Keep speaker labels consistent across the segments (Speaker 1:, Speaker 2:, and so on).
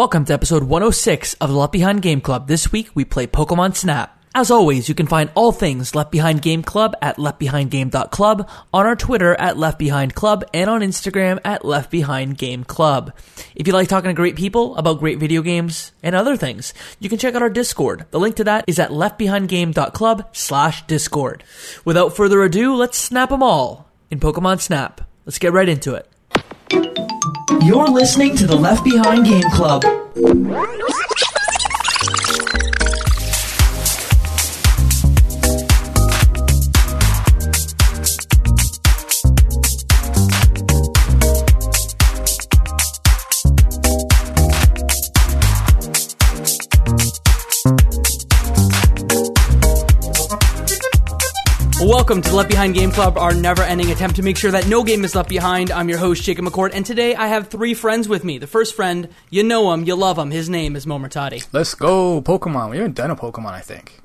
Speaker 1: Welcome to episode 106 of the Left Behind Game Club. This week we play Pokemon Snap. As always, you can find all things Left Behind Game Club at leftbehindgame.club, on our Twitter at leftbehindclub, and on Instagram at Left Behind Game Club. If you like talking to great people about great video games and other things, you can check out our Discord. The link to that is at leftbehindgame.club slash Discord. Without further ado, let's snap them all in Pokemon Snap. Let's get right into it. You're listening to the Left Behind Game Club.
Speaker 2: Welcome to the Left Behind Game Club, our never ending attempt to make sure that no game is left behind. I'm your host, Jacob McCord, and today I have three friends with me. The first friend, you know him, you love him. His name is Momortati.
Speaker 3: Let's go, Pokemon. We haven't done a Pokemon, I think.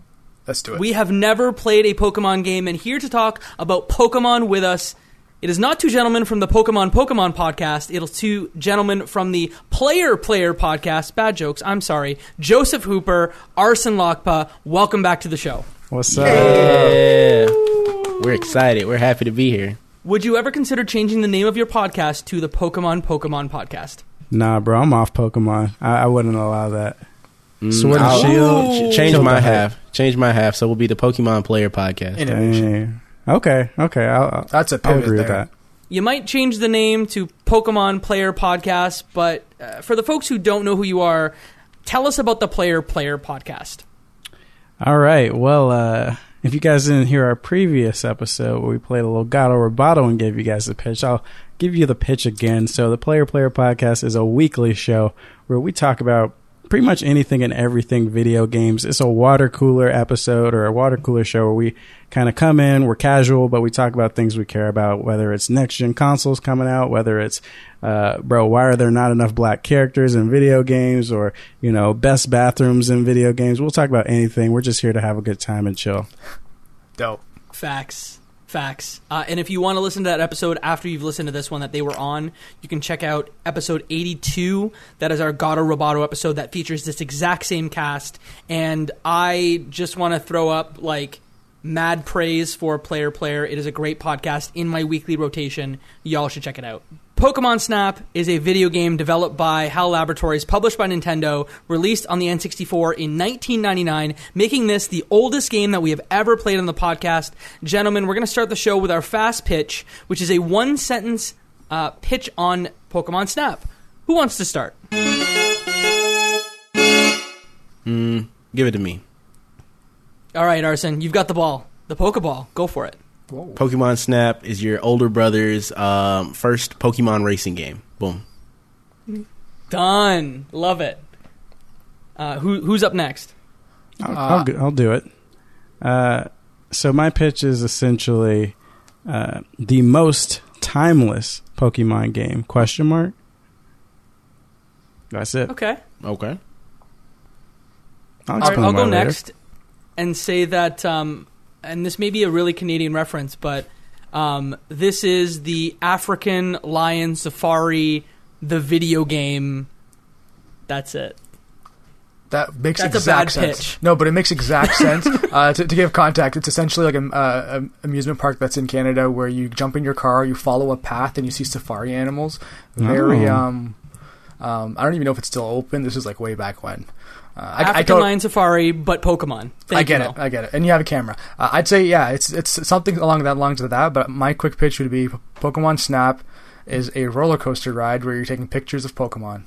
Speaker 3: Let's do it.
Speaker 2: We have never played a Pokemon game, and here to talk about Pokemon with us, it is not two gentlemen from the Pokemon Pokemon podcast. It is two gentlemen from the Player Player podcast. Bad jokes. I'm sorry. Joseph Hooper, Arson Lokpa. Welcome back to the show.
Speaker 4: What's up?
Speaker 5: Yeah. We're excited. We're happy to be here.
Speaker 2: Would you ever consider changing the name of your podcast to the Pokemon Pokemon podcast?
Speaker 4: Nah, bro, I'm off Pokemon. I, I wouldn't allow that. Sword and
Speaker 5: I'll-
Speaker 4: Shield.
Speaker 5: Ch- change
Speaker 4: killed
Speaker 5: my
Speaker 4: the
Speaker 5: half. Change my half. So we'll be the Pokemon Player Podcast.
Speaker 3: Innovation.
Speaker 4: Dang. Okay, okay. I'll, I'll,
Speaker 3: That's a
Speaker 4: I'll
Speaker 3: pivot
Speaker 4: agree with
Speaker 3: there.
Speaker 4: that.
Speaker 2: You might change the name to Pokemon Player Podcast, but uh, for the folks who don't know who you are, tell us about the Player Player Podcast.
Speaker 4: All right. Well, uh, if you guys didn't hear our previous episode where we played a little Gato Roboto and gave you guys the pitch, I'll give you the pitch again. So, the Player Player Podcast is a weekly show where we talk about pretty much anything and everything video games. It's a water cooler episode or a water cooler show where we kind of come in, we're casual, but we talk about things we care about, whether it's next gen consoles coming out, whether it's, uh, bro, why are there not enough black characters in video games or, you know, best bathrooms in video games. We'll talk about anything. We're just here to have a good time and chill.
Speaker 3: Dope.
Speaker 2: Facts. Facts. Uh, and if you want to listen to that episode after you've listened to this one that they were on, you can check out episode 82. That is our Gato Roboto episode that features this exact same cast. And I just want to throw up like mad praise for Player Player. It is a great podcast in my weekly rotation. Y'all should check it out. Pokemon Snap is a video game developed by HAL Laboratories, published by Nintendo, released on the N64 in 1999, making this the oldest game that we have ever played on the podcast. Gentlemen, we're going to start the show with our fast pitch, which is a one sentence uh, pitch on Pokemon Snap. Who wants to start?
Speaker 5: Mm, give it to me.
Speaker 2: All right, Arson, you've got the ball. The Pokeball. Go for it.
Speaker 5: Pokemon Snap is your older brother's um, first Pokemon racing game. Boom.
Speaker 2: Done. Love it. Uh, who, who's up next?
Speaker 4: I'll,
Speaker 3: Uh,
Speaker 4: I'll, go- I'll do it. Uh, so my pitch is essentially uh, the most timeless Pokemon game? Question mark. That's it.
Speaker 2: Okay.
Speaker 5: Okay.
Speaker 4: I'll
Speaker 2: All right, I'll
Speaker 4: why
Speaker 2: go
Speaker 4: later.
Speaker 2: next and say that, um, and this may be a really Canadian reference, but um, this is the African Lion Safari, the video game. That's it.
Speaker 3: That makes
Speaker 2: That's a
Speaker 3: exact
Speaker 2: bad
Speaker 3: sense.
Speaker 2: pitch.
Speaker 3: No, but it makes exact sense. Uh, to, to give context, it's essentially like an uh, a amusement park that's in Canada where you jump in your car, you follow a path, and you see safari animals. Very.
Speaker 4: Oh.
Speaker 3: Um, um, I don't even know if it's still open. This is like way back when. Uh, I, I,
Speaker 2: African
Speaker 3: tot-
Speaker 2: Lion Safari, but Pokemon. Thank
Speaker 3: I get
Speaker 2: you,
Speaker 3: it.
Speaker 2: Mo.
Speaker 3: I get it. And you have a camera. Uh, I'd say yeah, it's it's something along that lines of that. But my quick pitch would be Pokemon Snap is a roller coaster ride where you're taking pictures of Pokemon.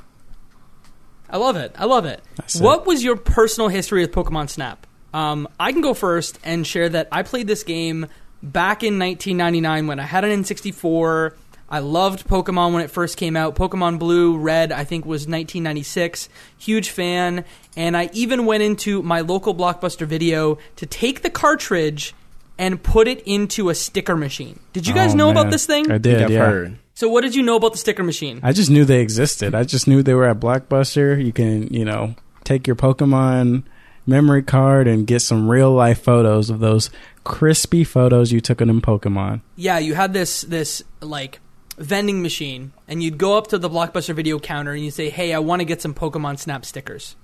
Speaker 2: I love it. I love it.
Speaker 4: That's it.
Speaker 2: what was your personal history with Pokemon Snap? Um, I can go first and share that I played this game back in 1999 when I had an N64. I loved Pokemon when it first came out. Pokemon Blue, Red, I think was 1996. Huge fan. And I even went into my local Blockbuster video to take the cartridge and put it into a sticker machine. Did you guys
Speaker 4: Oh,
Speaker 2: know about this thing?
Speaker 4: I
Speaker 5: I
Speaker 4: did.
Speaker 5: I've
Speaker 4: yeah.
Speaker 5: heard.
Speaker 2: So what did you know about the sticker machine?
Speaker 4: I just knew they existed. I just knew they were at Blockbuster. You can, you know, take your Pokemon memory card and get some real life photos of those crispy photos you took of them Pokemon.
Speaker 2: yeah, you had this this like vending machine, and you'd go up to the Blockbuster video counter and you say, "Hey, I want to get some Pokemon Snap stickers."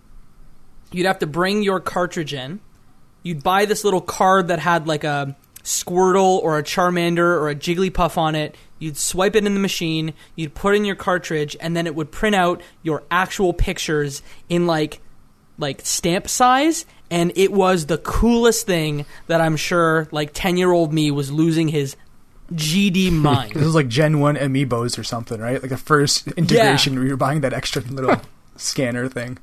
Speaker 2: You'd have to bring your cartridge in. You'd buy this little card that had like a Squirtle or a Charmander or a Jigglypuff on it. You'd swipe it in the machine, you'd put in your cartridge, and then it would print out your actual pictures in like like stamp size and it was the coolest thing that I'm sure like 10 year old me was losing his GD mind.
Speaker 3: This was like Gen 1 amiibos or something, right? Like the first integration where you're buying that extra little scanner thing.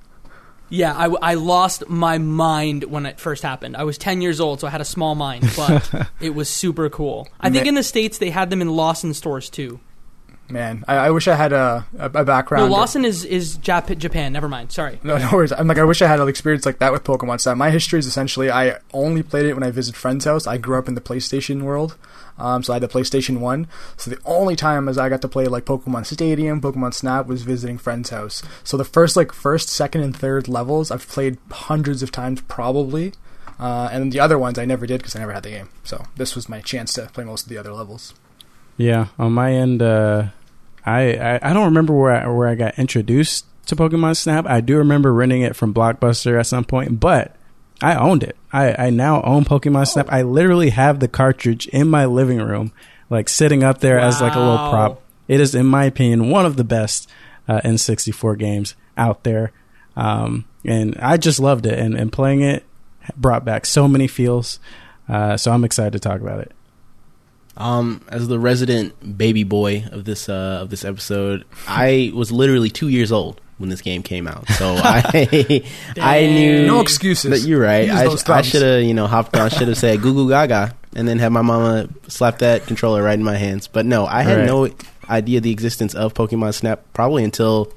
Speaker 2: Yeah, I, I lost my mind when it first happened. I was 10 years old, so I had a small mind, but it was super cool. I think in the States they had them in Lawson stores too.
Speaker 3: Man, I, I wish I had a, a, a background.
Speaker 2: No, Lawson is, is Jap- Japan. Never mind. Sorry.
Speaker 3: No, no worries. I'm like, I wish I had an experience like that with Pokemon Snap. My history is essentially I only played it when I visited friends' house. I grew up in the PlayStation world, um, so I had the PlayStation One. So the only time as I got to play like Pokemon Stadium, Pokemon Snap was visiting friends' house. So the first like first, second, and third levels I've played hundreds of times probably, uh, and the other ones I never did because I never had the game. So this was my chance to play most of the other levels.
Speaker 4: Yeah, on my end, uh, I, I I don't remember where I, where I got introduced to Pokemon Snap. I do remember renting it from Blockbuster at some point, but I owned it. I, I now own Pokemon Snap. I literally have the cartridge in my living room, like sitting up there as like a little prop. It is, in my opinion, one of the best uh, N64 games out there, um, and I just loved it. And, and playing it brought back so many feels. Uh, so I'm excited to talk about it.
Speaker 5: Um, as the resident baby boy of this uh, of this episode, I was literally two years old when this game came out, so I I knew
Speaker 3: No excuses.
Speaker 5: That you're right.
Speaker 3: Use
Speaker 5: I, I should have you know hopped on, should have said "Goo Goo Gaga" and then had my mama slap that controller right in my hands. But no, I had
Speaker 4: Right.
Speaker 5: no idea the existence of Pokemon Snap probably until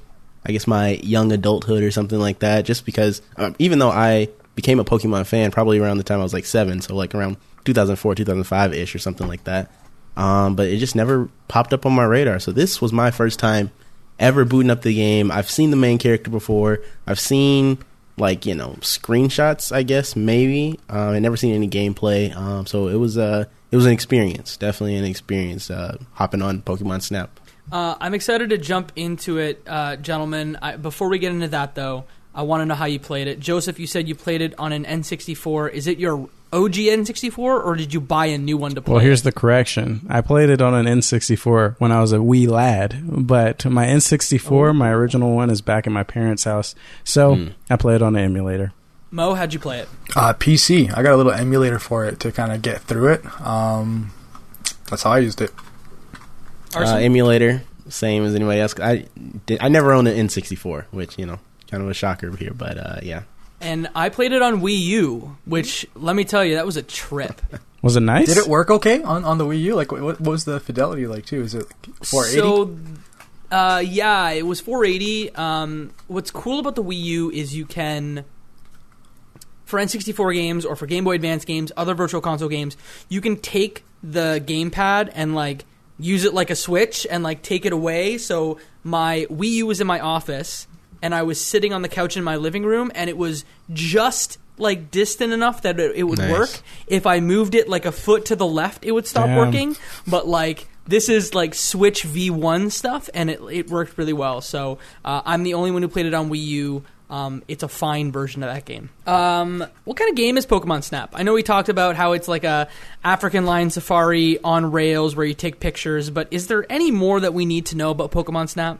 Speaker 5: I guess my young adulthood or something like that. Just because, um, even though I became a Pokemon fan probably around the time I was like seven, so like around 2004, 2005 ish or something like that. Um, but it just never popped up on my radar. So this was my first time ever booting up the game. I've seen the main character before. I've seen like you know screenshots, I guess maybe. Uh, I never seen any gameplay. Um, so it was uh, it was an experience, definitely an experience. Uh, hopping on Pokemon Snap.
Speaker 2: Uh, I'm excited to jump into it, uh, gentlemen. I, before we get into that, though, I want to know how you played it. Joseph, you said you played it on an N64. Is it your OG N64, or did you buy a new one to play?
Speaker 4: Well, here's
Speaker 2: it?
Speaker 4: the correction. I played it on an N64 when I was a wee lad, but my N64, my original one, is back in my parents' house. So
Speaker 5: Hmm.
Speaker 4: I play it on the emulator.
Speaker 2: Mo. How'd you play it?
Speaker 3: Uh, PC. I got a little emulator for it to kind of get through it. Um, that's how I used it.
Speaker 5: Uh, emulator, same as anybody else. I did, I never owned an N64, which you know kind of a shocker here, but uh, yeah.
Speaker 2: and I played it on Wii U, which let me tell you, that was a trip.
Speaker 4: Was it nice?
Speaker 3: Did it work okay on, on the Wii U? Like, what, what was the fidelity like too? Is it 480?
Speaker 2: So, uh, yeah, it was 480. Um, what's cool about the Wii U is you can, for N64 games or for Game Boy Advance games, other Virtual Console games, you can take the gamepad and like use it like a Switch and like take it away. So my Wii U was in my office, and I was sitting on the couch in my living room, and it was just like distant enough that it, it would
Speaker 5: Nice.
Speaker 2: work. If I moved it like a foot to the left, it would stop
Speaker 4: Damn.
Speaker 2: working. But like this is like Switch V1 stuff, and it it worked really well. So uh, I'm the only one who played it on Wii U. Um, it's a fine version of that game. Um, what kind of game is Pokemon Snap? I know we talked about how it's like a African Lion Safari on rails where you take pictures, but is there any more that we need to know about Pokemon Snap?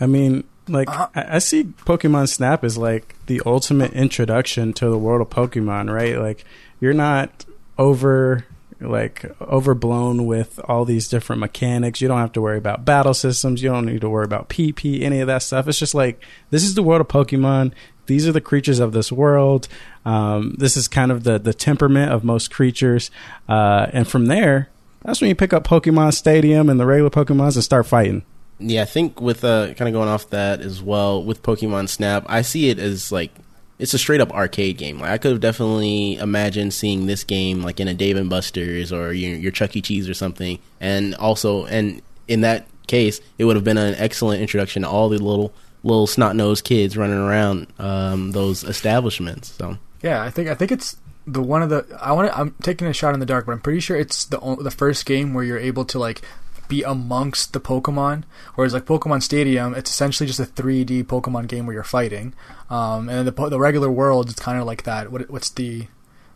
Speaker 4: I mean, like
Speaker 3: Uh,
Speaker 4: I, I see Pokemon Snap as like the ultimate introduction to the world of Pokemon, right? Like you're not over like overblown with all these different mechanics. You don't have to worry about battle systems. You don't need to worry about PP, any of that stuff. It's just like this is the world of Pokemon. These are the creatures of this world. Um, this is kind of the the temperament of most creatures, uh, and from there, that's when you pick up Pokemon Stadium and the regular Pokemons and start fighting.
Speaker 5: Yeah, I think with uh, kind of going off that as well with Pokemon Snap, I see it as like it's a straight up arcade game. Like I could have definitely imagined seeing this game like in a Dave and Buster's or your, your Chuck E. Cheese or something, and also and in that case, it would have been an excellent introduction to all the little little snot nosed kids running around um, those establishments. So
Speaker 3: Yeah, I think I think it's the one of the I want to I'm taking a shot in the dark, but I'm pretty sure it's the the first game where you're able to like be amongst the Pokemon. Whereas like Pokemon Stadium, it's essentially just a 3D Pokemon game where you're fighting. Um, and the po- the regular world, it's kind of like that. What what's the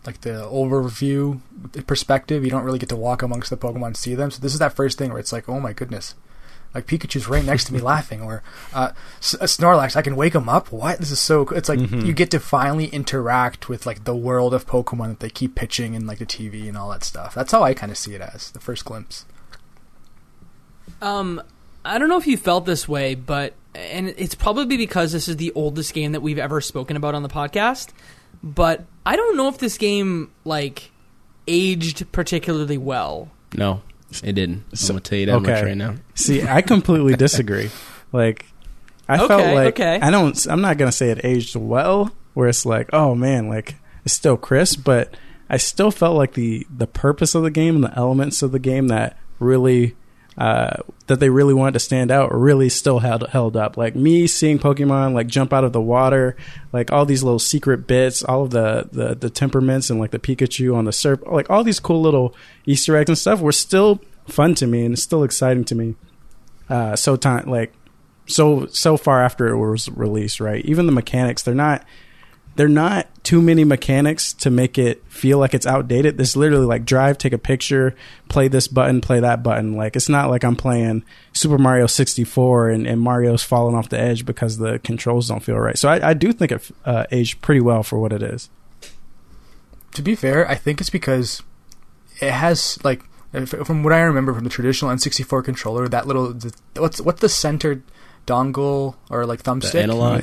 Speaker 3: like the overview perspective? You don't really get to walk amongst the Pokemon, and see them. So this is that first thing where it's like, oh my goodness. Like Pikachu's right next to me laughing, or uh, uh, Snorlax. I can wake him up. What? This is so. cool. It's like you get to finally interact with like the world of Pokemon that they keep pitching in like the TV and all that stuff. That's how I kind of see it as the first glimpse.
Speaker 2: Um, I don't know if you felt this way, but and it's probably because this is the oldest game that we've ever spoken about on the podcast. But I don't know if this game like aged particularly well.
Speaker 5: No, it didn't.
Speaker 4: So-
Speaker 5: I'm gonna tell you that much right now.
Speaker 4: See, I completely disagree. Like, I felt like
Speaker 2: okay.
Speaker 4: I don't. I'm not gonna say it aged well. Where it's like, oh man, like it's still crisp, but I still felt like the the purpose of the game and the elements of the game that really. Uh, that they really wanted to stand out really still held held up. Like me seeing Pokemon like jump out of the water, like all these little secret bits, all of the the, the temperaments and like the Pikachu on the surf, like all these cool little Easter eggs and stuff were still fun to me and it's still exciting to me. Uh, so time like so so far after it was released, right? Even the mechanics, they're not they're not too many mechanics to make it feel like it's outdated. This literally like drive, take a picture, play this button, play that button. Like it's not like I'm playing Super Mario 64 and, and Mario's falling off the edge because the controls don't feel right. So I, I do think it uh, aged pretty well for what it is.
Speaker 3: to be fair, I think it's because it has like from what I remember from the traditional N64 controller, that little the, what's what's the center dongle or like
Speaker 5: The
Speaker 3: thumbstick
Speaker 5: analog.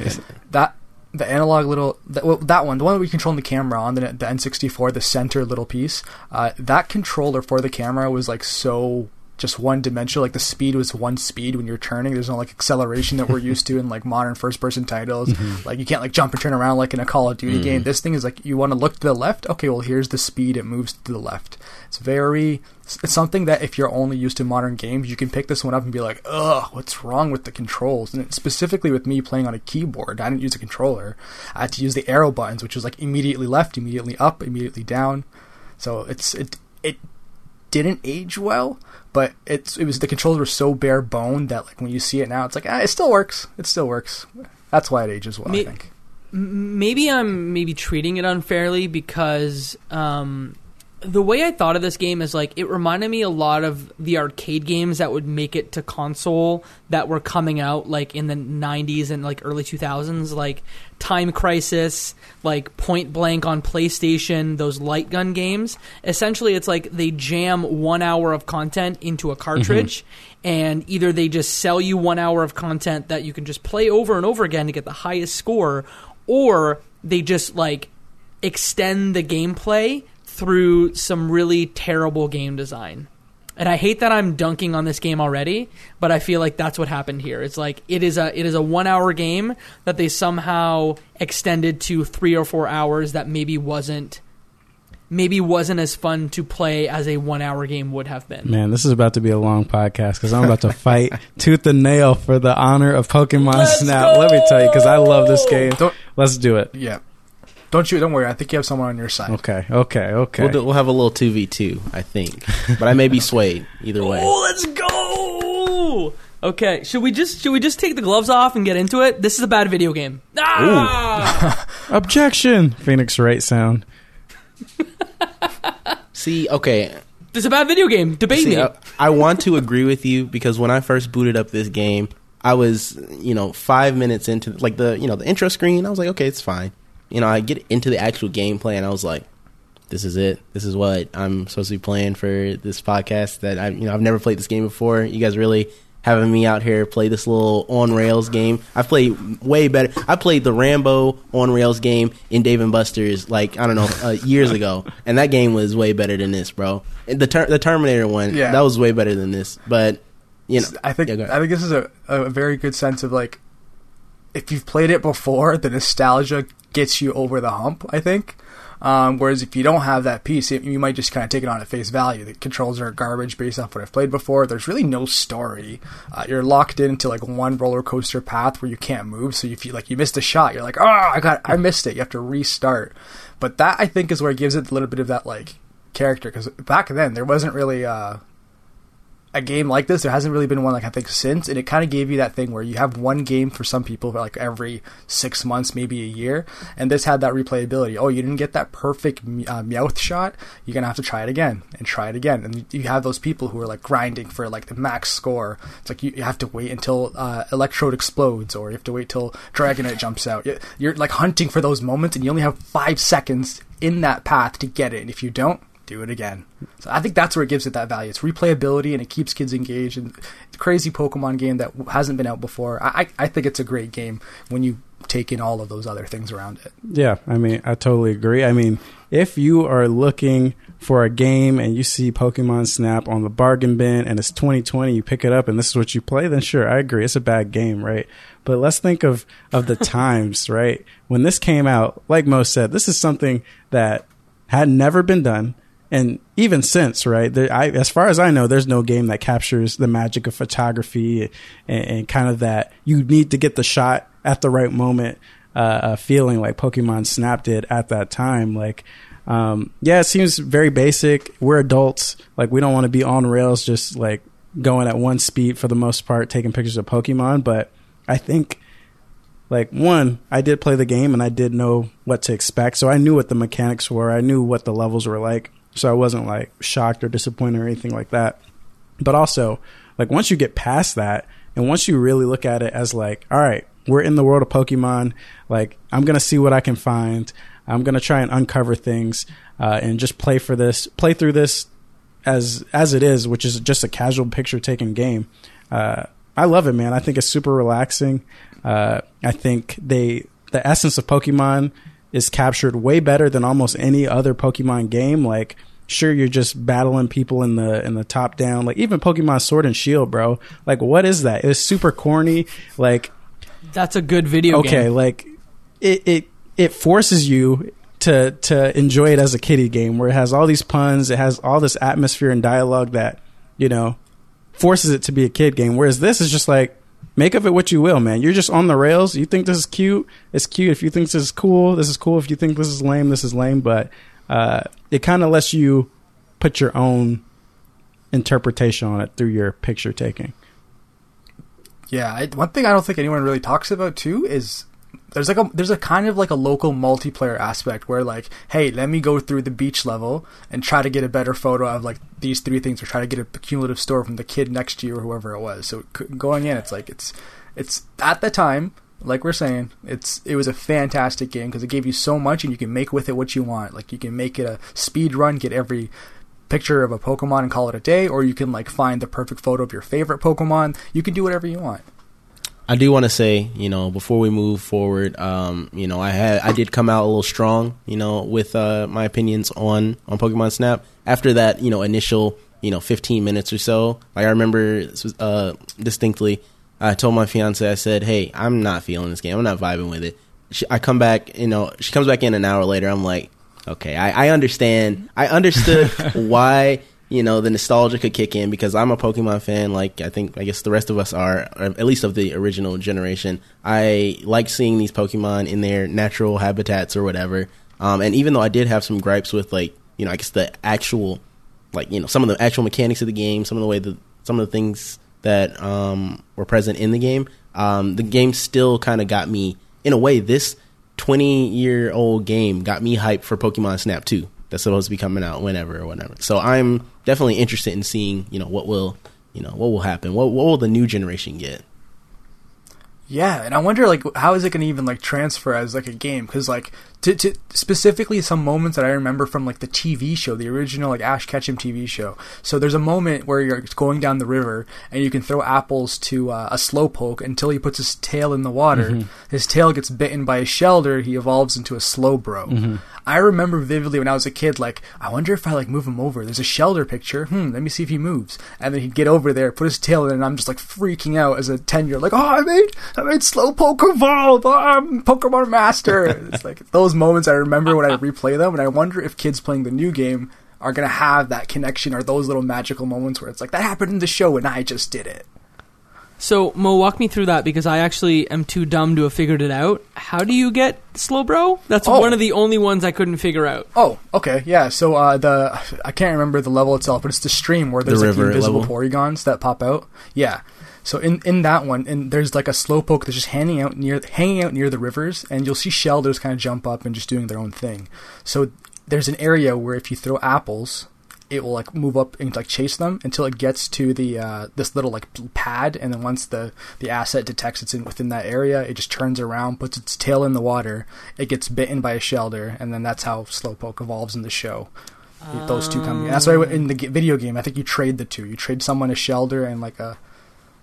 Speaker 3: That the analog little that, well, that one the one that we control the camera on the, the N64 the center little piece uh, that controller for the camera was like so just one dimensional like the speed was one speed when you're turning. There's no like acceleration that we're used to in like modern first person titles mm-hmm. like you can't like jump and turn around like in a Call of Duty mm-hmm. game. This thing is like you want to look to the left? Okay well here's the speed. It moves to the left. It's very it's something that if you're only used to modern games you can pick this one up and be like ugh what's wrong with the controls? And it, specifically with me playing on a keyboard I didn't use a controller. I had to use the arrow buttons which was like immediately left immediately up immediately down. So it's it it didn't age well, but it's it was the controls were so bare bone that like when you see it now, it's like ah, it still works. It still works. That's why it ages well. I think.
Speaker 2: Maybe I'm maybe treating it unfairly because um, the way I thought of this game is like it reminded me a lot of the arcade games that would make it to console that were coming out like in the 90s and like early 2000s like Time Crisis, like Point Blank on PlayStation, those light gun games. Essentially it's like they jam 1 hour of content into a cartridge mm-hmm. and either they just sell you 1 hour of content that you can just play over and over again to get the highest score or they just like extend the gameplay through some really terrible game design. And I hate that I'm dunking on this game already, but I feel like that's what happened here. It's like it is a it is a 1-hour game that they somehow extended to 3 or 4 hours that maybe wasn't maybe wasn't as fun to play as a 1-hour game would have been.
Speaker 4: Man, this is about to be a long podcast because I'm about to fight tooth and nail for the honor of Pokemon
Speaker 2: Let's
Speaker 4: Snap. Let me tell you, because I love this game.
Speaker 3: Don't-
Speaker 4: Let's do it.
Speaker 3: Yeah. Don't you? Don't worry. I think you have someone on your side.
Speaker 4: Okay, okay, okay.
Speaker 5: We'll, do, we'll have a little two v two, I think, but I may be swayed either way.
Speaker 2: Oh, let's go! Okay, should we just should we just take the gloves off and get into it? This is a bad video game. Ah!
Speaker 4: Objection! Phoenix Wright sound.
Speaker 5: See, okay,
Speaker 2: This is a bad video game. Debate
Speaker 5: See,
Speaker 2: me.
Speaker 5: I, I want to agree with you because when I first booted up this game, I was, you know, five minutes into like the, you know, the intro screen. I was like, okay, it's fine. You know, I get into the actual gameplay, and I was like, this is it. This is what I'm supposed to be playing for this podcast. That I, you know, I've never played this game before. You guys really having me out here play this little on rails game. I played way better. I played the Rambo on rails game in Dave and Buster's like I don't know uh, years ago, and that game was way better than this, bro. And The ter- the Terminator one,
Speaker 3: Yeah.
Speaker 5: that was way better than this. But you know,
Speaker 3: I think
Speaker 5: Yeah.
Speaker 3: I think this is a, a very good sense of like if you've played it before, the nostalgia gets you over the hump. I think. Um, whereas if you don't have that piece, it, you might just kind of take it on at face value. The controls are garbage based off what I've played before. There's really no story. Uh, you're locked into like one roller coaster path where you can't move. So you feel like you missed a shot, you're like, oh, I got, I missed it. You have to restart. But that I think is where it gives it a little bit of that like character because back then there wasn't really. Uh, a game like this. There hasn't really been one like I think since, and it kind of gave you that thing where you have one game for some people like every six months, maybe a year, and this had that replayability. Oh, you didn't get that perfect uh, Meowth shot, you're gonna have to try it again and try it again, and you have those people who are like grinding for like the max score. It's like you, you have to wait until uh, Electrode explodes, or you have to wait till Dragonite jumps out. You're like hunting for those moments, and you only have five seconds in that path to get it, and if you don't, do it again. So I think that's where it gives it that value. It's replayability and it keeps kids engaged. And crazy Pokemon game that hasn't been out before. I I think it's a great game when you take in all of those other things around it.
Speaker 4: Yeah, I mean, I totally agree. I mean, if you are looking for a game and you see Pokemon Snap on the bargain bin and it's 2020, you pick it up and this is what you play, then sure, I agree. It's a bad game, right? But let's think of, of the times, right? When this came out, like Mo said, this is something that had never been done and even since, right? There, I, as far as I know, there's no game that captures the magic of photography and, and kind of that you need to get the shot at the right moment, uh, uh, feeling like Pokemon Snap did at that time. Like, um, yeah, it seems very basic. We're adults. Like, we don't want to be on rails, just like going at one speed for the most part, taking pictures of Pokemon. But I think, like, one, I did play the game and I did know what to expect. So I knew what the mechanics were. I knew what the levels were like. So I wasn't like shocked or disappointed or anything like that. But also, like once you get past that and once you really look at it as like, all right, we're in the world of Pokemon, like I'm going to see what I can find. I'm going to try and uncover things uh, and just play for this, play through this as as it is, which is just a casual picture taking game. Uh, I love it, man. I think it's super relaxing. Uh, I think they the essence of Pokemon is captured way better than almost any other Pokemon game. Like, sure, you're just battling people in the in the top down. Like even Pokemon Sword and Shield, bro. Like, what is that? It's super corny. Like,
Speaker 2: that's a good video.
Speaker 4: Okay,
Speaker 2: game.
Speaker 4: like it it it forces you to to enjoy it as a kiddie game where it has all these puns, it has all this atmosphere and dialogue that you know forces it to be a kid game. Whereas this is just like make of it what you will, man. You're just on the rails. You think this is cute, it's cute. If you think this is cool, this is cool. If you think this is lame, this is lame. But uh, it kind of lets you put your own interpretation on it through your picture taking.
Speaker 3: Yeah, I, one thing I don't think anyone really talks about too is there's like a there's a kind of like a local multiplayer aspect where like hey let me go through the beach level and try to get a better photo of like these three things or try to get a cumulative score from the kid next to you or whoever it was. So going in it's like it's it's at the time like we're saying it's it was a fantastic game because it gave you so much and you can make with it what you want. Like you can make it a speed run get every picture of a pokemon and call it a day or you can like find the perfect photo of your favorite pokemon. You can do whatever you want
Speaker 5: I do want to say, you know, before we move forward, um, you know, I had I did come out a little strong, you know, with uh, my opinions on on Pokemon Snap after that, you know, initial, you know, 15 minutes or so. Like I remember uh, distinctly, I told my fiance, I said, "Hey, I'm not feeling this game. I'm not vibing with it." She, I come back, you know, she comes back in an hour later. I'm like, okay, I, I understand. I understood why you know the nostalgia could kick in because I'm a Pokemon fan. Like I think I guess the rest of us are, at least of the original generation. I like seeing these Pokemon in their natural habitats or whatever. Um, and even though I did have some gripes with like you know I guess the actual like you know some of the actual mechanics of the game, some of the way that some of the things that um, were present in the game, um, the game still kind of got me in a way. This 20 year old game got me hyped for Pokemon Snap 2 that's supposed to be coming out whenever or whatever. So I'm definitely interested in seeing, you know, what will, you know, what will happen. What what will the new generation get?
Speaker 3: Yeah, and I wonder like how is it going to even like transfer as like a game? Because like to, to specifically some moments that I remember from like the TV show, the original like Ash Ketchum TV show. So there's a moment where you're going down the river and you can throw apples to uh, a slowpoke until he puts his tail in the water. Mm-hmm. His tail gets bitten by a Shellder. He evolves into a Slowbro. Mm-hmm. I remember vividly when I was a kid, like I wonder if I like move him over. There's a Shellder picture. Hmm, let me see if he moves. And then he'd get over there, put his tail in, and I'm just like freaking out as a ten year like, oh, I made I made Slowpoke evolve. Oh, I'm Pokemon Master. it's like those moments I remember when I replay them, and I wonder if kids playing the new game are gonna have that connection or those little magical moments where it's like that happened in the show and I just did it.
Speaker 2: So Mo, walk me through that because I actually am too dumb to have figured it out. How do you get Slowbro? That's
Speaker 3: Oh.
Speaker 2: one of the only ones I couldn't figure out.
Speaker 3: Oh, okay, yeah. So uh, the I can't remember the level itself, but it's the stream where there's like invisible
Speaker 5: level?
Speaker 3: polygons that pop out. Yeah. So in, in that one, and there's like a slowpoke that's just hanging out near hanging out near the rivers, and you'll see Shellders kind of jump up and just doing their own thing. So there's an area where if you throw apples, it will like move up and like chase them until it gets to the uh, this little like pad, and then once the the asset detects it's in within that area, it just turns around, puts its tail in the water, it gets bitten by a Shellder, and then that's how slowpoke evolves in the show. Those two come. That's why in the video game, I think you trade the two. You trade someone a Shellder and like a,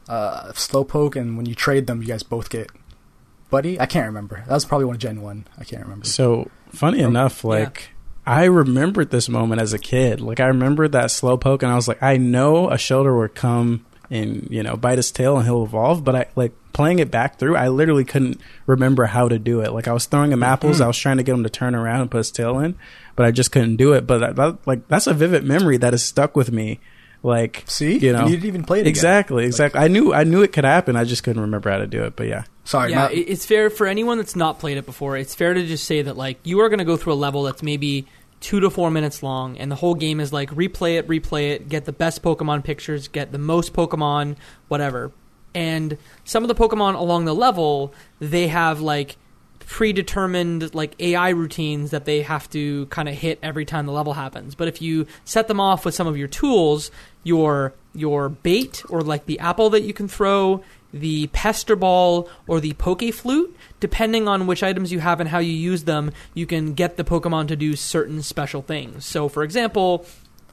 Speaker 3: Uh, a slowpoke, and when you trade them, you guys both get buddy. I can't remember. That was probably one of Gen One. I can't remember.
Speaker 4: So funny oh, enough, like I remembered this moment as a kid. Like I remembered that slowpoke, and I was like, I know a Shellder would come and you know bite his tail and he'll evolve. But I like playing it back through. I literally couldn't remember how to do it. Like I was throwing him apples. Mm-hmm. I was trying to get him to turn around and put his tail in, but I just couldn't do it. But that, that, like that's a vivid memory that has stuck with me. Like
Speaker 3: See,
Speaker 4: you know,
Speaker 3: you didn't even play it again.
Speaker 4: exactly, exactly. I knew I knew it could happen. I just couldn't remember how to do it. But yeah,
Speaker 3: Sorry,
Speaker 2: yeah,
Speaker 3: not-
Speaker 2: it's fair for anyone that's not played it before. It's fair to just say that like you are going to go through a level that's maybe two to four minutes long, and the whole game is like replay it, replay it, get the best Pokemon pictures, get the most Pokemon, whatever. And some of the Pokemon along the level, they have like predetermined like AI routines that they have to kind of hit every time the level happens. But if you set them off with some of your tools, your your bait or like the apple that you can throw, the pester ball or the poke flute, depending on which items you have and how you use them, you can get the Pokemon to do certain special things. So for example,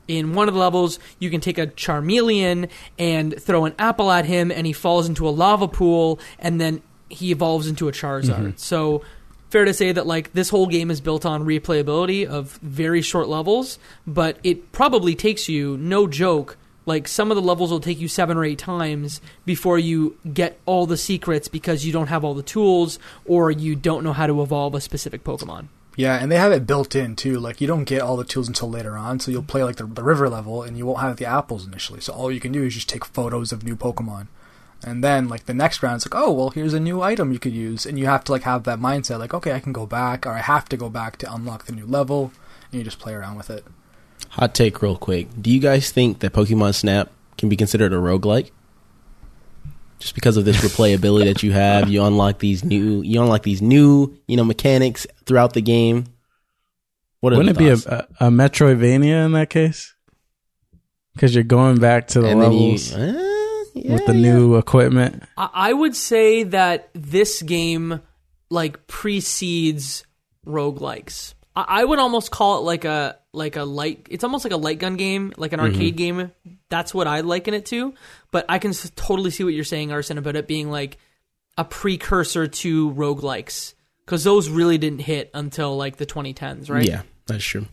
Speaker 2: in one of the levels, you can take a Charmeleon and throw an apple at him, and he falls into a lava pool, and then he evolves into a Charizard. Mm-hmm. So, fair to say that like this whole game is built on replayability of very short levels, but it probably takes you no joke. Like some of the levels will take you seven or eight times before you get all the secrets because you don't have all the tools or you don't know how to evolve a specific Pokemon.
Speaker 3: Yeah, and they have it built in too. Like you don't get all the tools until later on, so you'll play like the, the river level, and you won't have the apples initially. So all you can do is just take photos of new Pokemon, and then like the next round, it's like, oh well, here's a new item you could use, and you have to like have that mindset, like okay, I can go back, or I have to go back to unlock the new level, and you just play around with it.
Speaker 5: Hot take, real quick. Do you guys think that Pokemon Snap can be considered a roguelike? Just because of this replayability that you have, you unlock these new, you unlock these new, you know, mechanics throughout the game. What
Speaker 4: wouldn't it
Speaker 5: the
Speaker 4: be a, a, a Metroidvania in that case? Because you're going back to the
Speaker 5: and then you,
Speaker 4: levels
Speaker 5: uh, yeah,
Speaker 4: with the
Speaker 5: yeah.
Speaker 4: new equipment.
Speaker 2: I I would say that this game like precedes roguelikes. I I would almost call it like a like a light. It's almost like a light gun game, like an arcade game. That's what I liken it to. But I can s- totally see what you're saying, Arson, about it being like a precursor to roguelikes because those really didn't hit until like the 2010s, right?
Speaker 5: Yeah, that's true.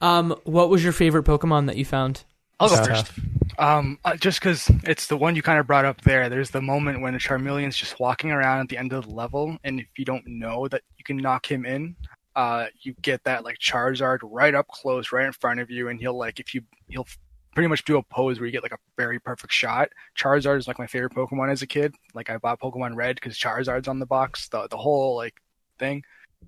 Speaker 2: Um, what was your favorite Pokemon that you found?
Speaker 6: I'll go
Speaker 4: Tough.
Speaker 6: first. Um, uh, just because it's the one you kind of brought up there. There's the moment when a Charmeleon's just walking around at the end of the level, and if you don't know that you can knock him in, uh, you get that like Charizard right up close, right in front of you, and he'll like if you he'll pretty much do a pose where you get like a very perfect shot. Charizard is like my favorite Pokemon as a kid. Like I bought Pokemon Red because Charizard's on the box. The the whole like thing.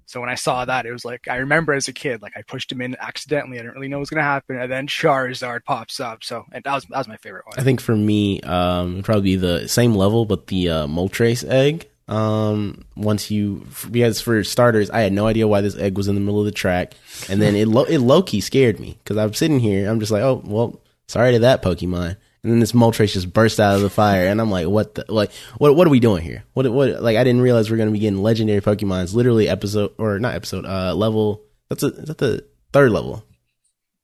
Speaker 6: So when I saw that, it was like I remember as a kid, like I pushed him in accidentally. I didn't really know what was gonna happen, and then Charizard pops up. So and that was that was my favorite one.
Speaker 5: I think for me, um, probably the same level, but the uh, Moltres egg. Um, once you, because for starters, I had no idea why this egg was in the middle of the track, and then it lo- it low key scared me because I'm sitting here, I'm just like, oh well, sorry to that Pokemon, and then this Moltres just burst out of the fire, and I'm like, what the like, what what are we doing here? What what like I didn't realize we are gonna be getting legendary Pokemons, literally episode or not episode, uh, level. That's a is that the third level,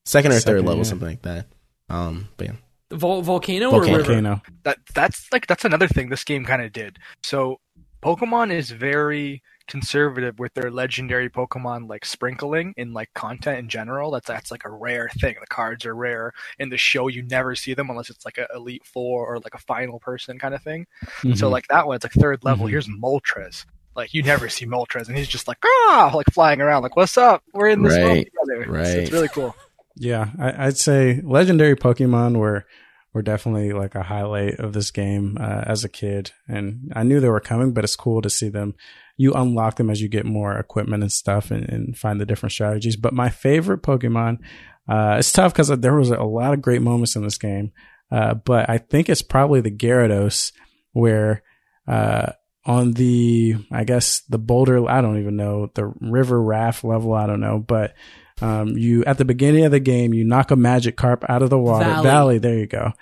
Speaker 5: second or third level,
Speaker 4: yeah.
Speaker 5: something like that. Um, but yeah.
Speaker 2: Vol- volcano,
Speaker 5: Volcano.
Speaker 2: or?
Speaker 4: Volcano.
Speaker 6: that that's like that's another thing this game kind of did. So Pokemon is very conservative with their legendary Pokemon like sprinkling in like content in general. That's that's like a rare thing. The cards are rare in the show. You never see them unless it's like a Elite Four or like a final person kind of thing. So
Speaker 4: Mhm.
Speaker 6: like that one, it's like third level.
Speaker 4: Mhm.
Speaker 6: Here's Moltres. Like you never see Moltres, and he's just like ah, like flying around, like what's up? We're in this world
Speaker 5: Right,
Speaker 6: together. It's-
Speaker 5: right.
Speaker 6: It's, really cool.
Speaker 4: Yeah, I, I'd say legendary Pokemon were were definitely like a highlight of this game uh, as a kid. And I knew they were coming, but it's cool to see them. You unlock them as you get more equipment and stuff and, and find the different strategies. But my favorite Pokemon, uh, it's tough because there was a lot of great moments in this game. Uh, but I think it's probably the Gyarados where, uh, on the, I guess the boulder, I don't even know, the river raft level, I don't know, but, um, you, at the beginning of the game, you knock a Magikarp out of the water.
Speaker 2: Valley.
Speaker 4: Valley there you go.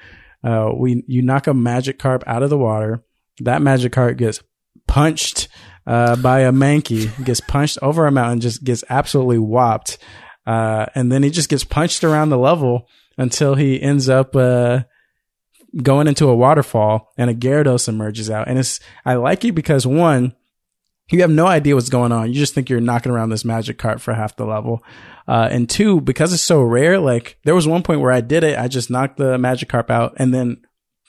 Speaker 4: Uh, we, you knock a Magikarp out of the water. That magic carp gets punched, uh, by a Mankey, gets punched over a mountain, just gets absolutely whopped. Uh, and then he just gets punched around the level until he ends up, uh, going into a waterfall and a Gyarados emerges out. And it's, I like it because one, you have no idea what's going on. You just think you're knocking around this Magikarp for half the level. Uh, and two, because it's so rare, like there was one point where I did it. I just knocked the Magikarp out and then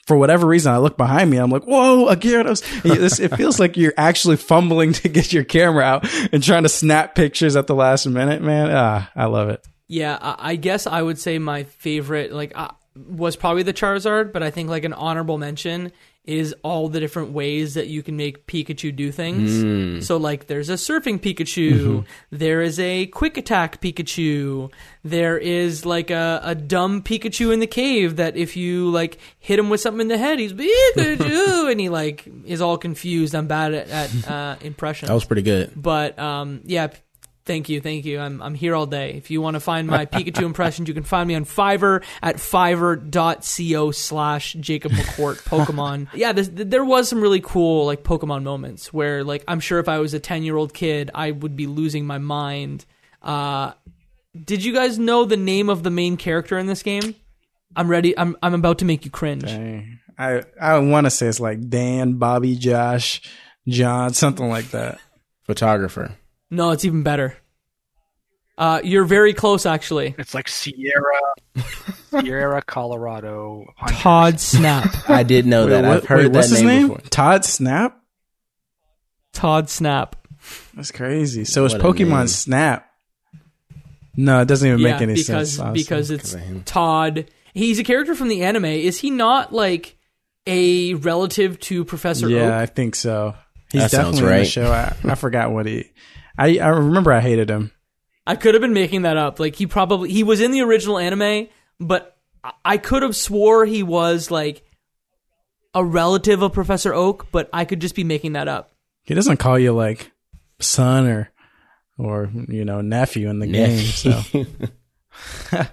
Speaker 4: for whatever reason, I look behind me. I'm like, whoa, a Gyarados. This- It feels like you're actually fumbling to get your camera out and trying to snap pictures at the last minute, man. Ah, I love it.
Speaker 2: Yeah, I, guess I would say my favorite like uh, was probably the Charizard, but I think like an honorable mention is all the different ways that you can make Pikachu do things. So like there's a surfing Pikachu, there is a quick attack Pikachu, there is like a, a dumb Pikachu in the cave that if you like hit him with something in the head, he's Pikachu and he like is all confused. I'm bad at, at uh, impressions.
Speaker 5: That was pretty good.
Speaker 2: But um, yeah, thank you, thank you. I'm I'm here all day. If you want to find my Pikachu impressions, you can find me on Fiverr at fiverr.co slash Jacob McCord Pokemon. yeah, this, there was some really cool like Pokemon moments where like I'm sure if I was a 10 year old kid, I would be losing my mind. Uh, did you guys know the name of the main character in this game? I'm ready. I'm I'm about to make you cringe.
Speaker 4: Dang. I, I want to say it's like Dan, Bobby, Josh, John, something like that.
Speaker 5: Photographer.
Speaker 2: No, it's even better. Uh, you're very close, actually.
Speaker 6: It's like Sierra, Sierra, Colorado. Hunters.
Speaker 2: Todd Snap.
Speaker 5: I did know that.
Speaker 4: Wait,
Speaker 5: I've heard
Speaker 4: wait,
Speaker 5: that
Speaker 4: what's his
Speaker 5: name,
Speaker 4: name?
Speaker 5: before.
Speaker 4: Todd Snap?
Speaker 2: Todd Snap.
Speaker 4: That's crazy. So it's
Speaker 5: What a name.
Speaker 4: Pokemon Snap. No, it doesn't even
Speaker 2: yeah,
Speaker 4: make any
Speaker 2: because
Speaker 4: sense. honestly.
Speaker 2: because it's. Todd. He's a character from the anime. Is he not like a relative to Professor
Speaker 4: yeah,
Speaker 2: Oak?
Speaker 4: I think so. He's
Speaker 5: That sounds
Speaker 4: definitely in the show. I, I forgot what he. I I remember I hated him.
Speaker 2: I could have been making that up. Like he probably he was in the original anime, but I- I could have swore he was like a relative of Professor Oak, but I could just be making that up.
Speaker 4: He doesn't call you like son or or you know nephew in the game. So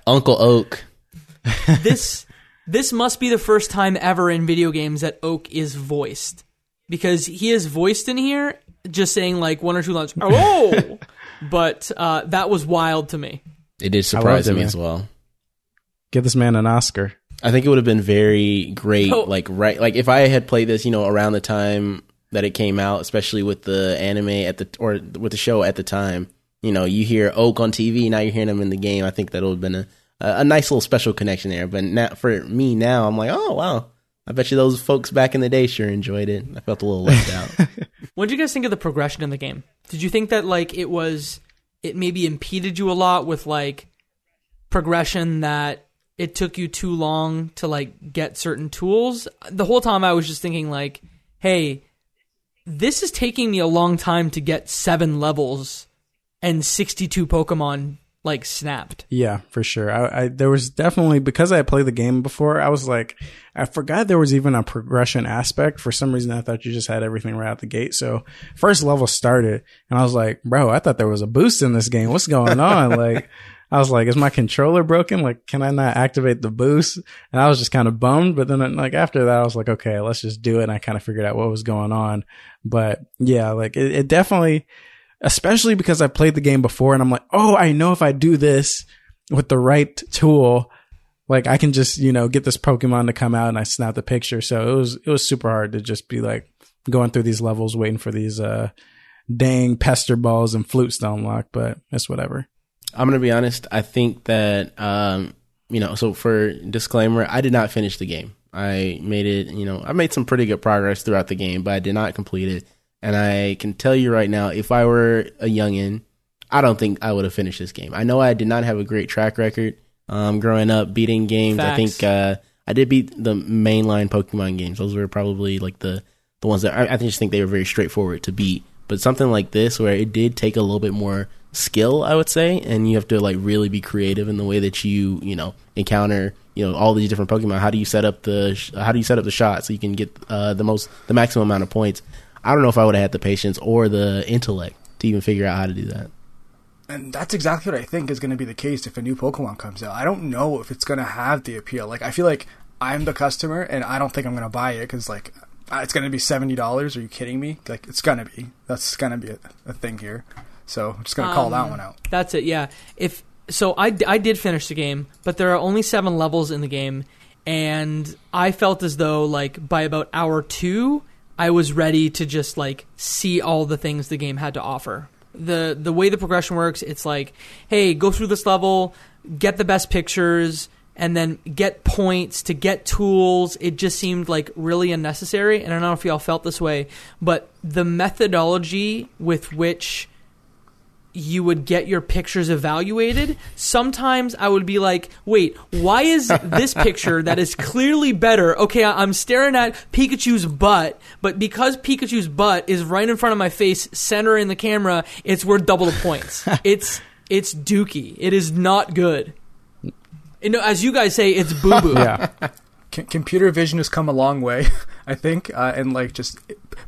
Speaker 5: Uncle Oak.
Speaker 2: this this must be the first time ever in video games that Oak is voiced because he is voiced in here just saying like one or two lines. Oh, but uh, that was wild to me.
Speaker 5: It did surprise
Speaker 4: it,
Speaker 5: me
Speaker 4: man.
Speaker 5: as well.
Speaker 4: give this man an Oscar.
Speaker 5: I think it would have been very great,
Speaker 2: Oh.
Speaker 5: like right, like if I had played this, you know, around the time that it came out, especially with the anime at the or with the show at the time. You know, you hear Oak on TV, now you're hearing him in the game. I think that would have been a a a nice little special connection there. But now for me now, I'm like, oh wow, I bet you those folks back in the day sure enjoyed it. I felt a little left out.
Speaker 2: What did you guys think of the progression in the game? Did you think that like it was it maybe impeded you a lot with like progression that it took you too long to like get certain tools? The whole time I was just thinking like, hey, this is taking me a long time to get 7 levels and 62 Pokemon like snapped.
Speaker 4: Yeah, for sure. I, I there was definitely because I had played the game before. I was like, I forgot there was even a progression aspect. For some reason, I thought you just had everything right out the gate. So first level started, and I was like, bro, I thought there was a boost in this game. What's going on? like, I was like, is my controller broken? Like, can I not activate the boost? And I was just kind of bummed. But then, like after that, I was like, okay, let's just do it. And I kind of figured out what was going on. But yeah, like it, it definitely especially because I played the game before and I'm like, oh, I know if I do this with the right tool, like I can just, you know, get this Pokemon to come out and I snap the picture. So it was, it was super hard to just be like going through these levels, waiting for these, uh, dang pester balls and flutes to unlock, but it's whatever.
Speaker 5: I'm gonna be honest. I think that um, you know. So for disclaimer, I did not finish the game. I made it. You know, I made some pretty good progress throughout the game, but I did not complete it. And I can tell you right now, if I were a youngin, I don't think I would have finished this game. I know I did not have a great track record um, growing up beating games. I think uh, I did beat the mainline Pokemon games. Those were probably like the the ones that I, I just think they were very straightforward to beat. But something like this, where it did take a little bit more skill, I would say, and you have to like really be creative in the way that you you know encounter you know all these different Pokemon. How do you set up the sh- how do you set up the shot so you can get uh, the most the maximum amount of points? I don't know if I would have had the patience or the intellect to even figure out how to do that.
Speaker 3: And that's exactly what I think is going to be the case if a new Pokemon comes out. I don't know if it's going to have the appeal. Like, I feel like I'm the customer, and I don't think I'm going to buy it because, like, uh, it's going to be seventy dollars. Are you kidding me? Like, it's going to be. That's going to be a, a thing here. So I'm just going to call that
Speaker 2: Um,
Speaker 3: one out.
Speaker 2: That's it. Yeah. If so, I, I did finish the game, but there are only seven levels in the game, and I felt as though like by about hour two, I was ready to just like see all the things the game had to offer. the The way the progression works, it's like, hey, go through this level, get the best pictures. And then get points to get tools. It just seemed like really unnecessary. And I don't know if y'all felt this way, but the methodology with which you would get your pictures evaluated. Sometimes I would be like, wait, why is this picture that is clearly better? Okay, I- I'm staring at Pikachu's butt, but because Pikachu's butt is right in front of my face, center in the camera, it's worth double the points. it's it's dookie. It is not good. You know, as you guys say, it's boo boo.
Speaker 4: Yeah.
Speaker 3: C- computer vision has come a long way, I think, uh, and like just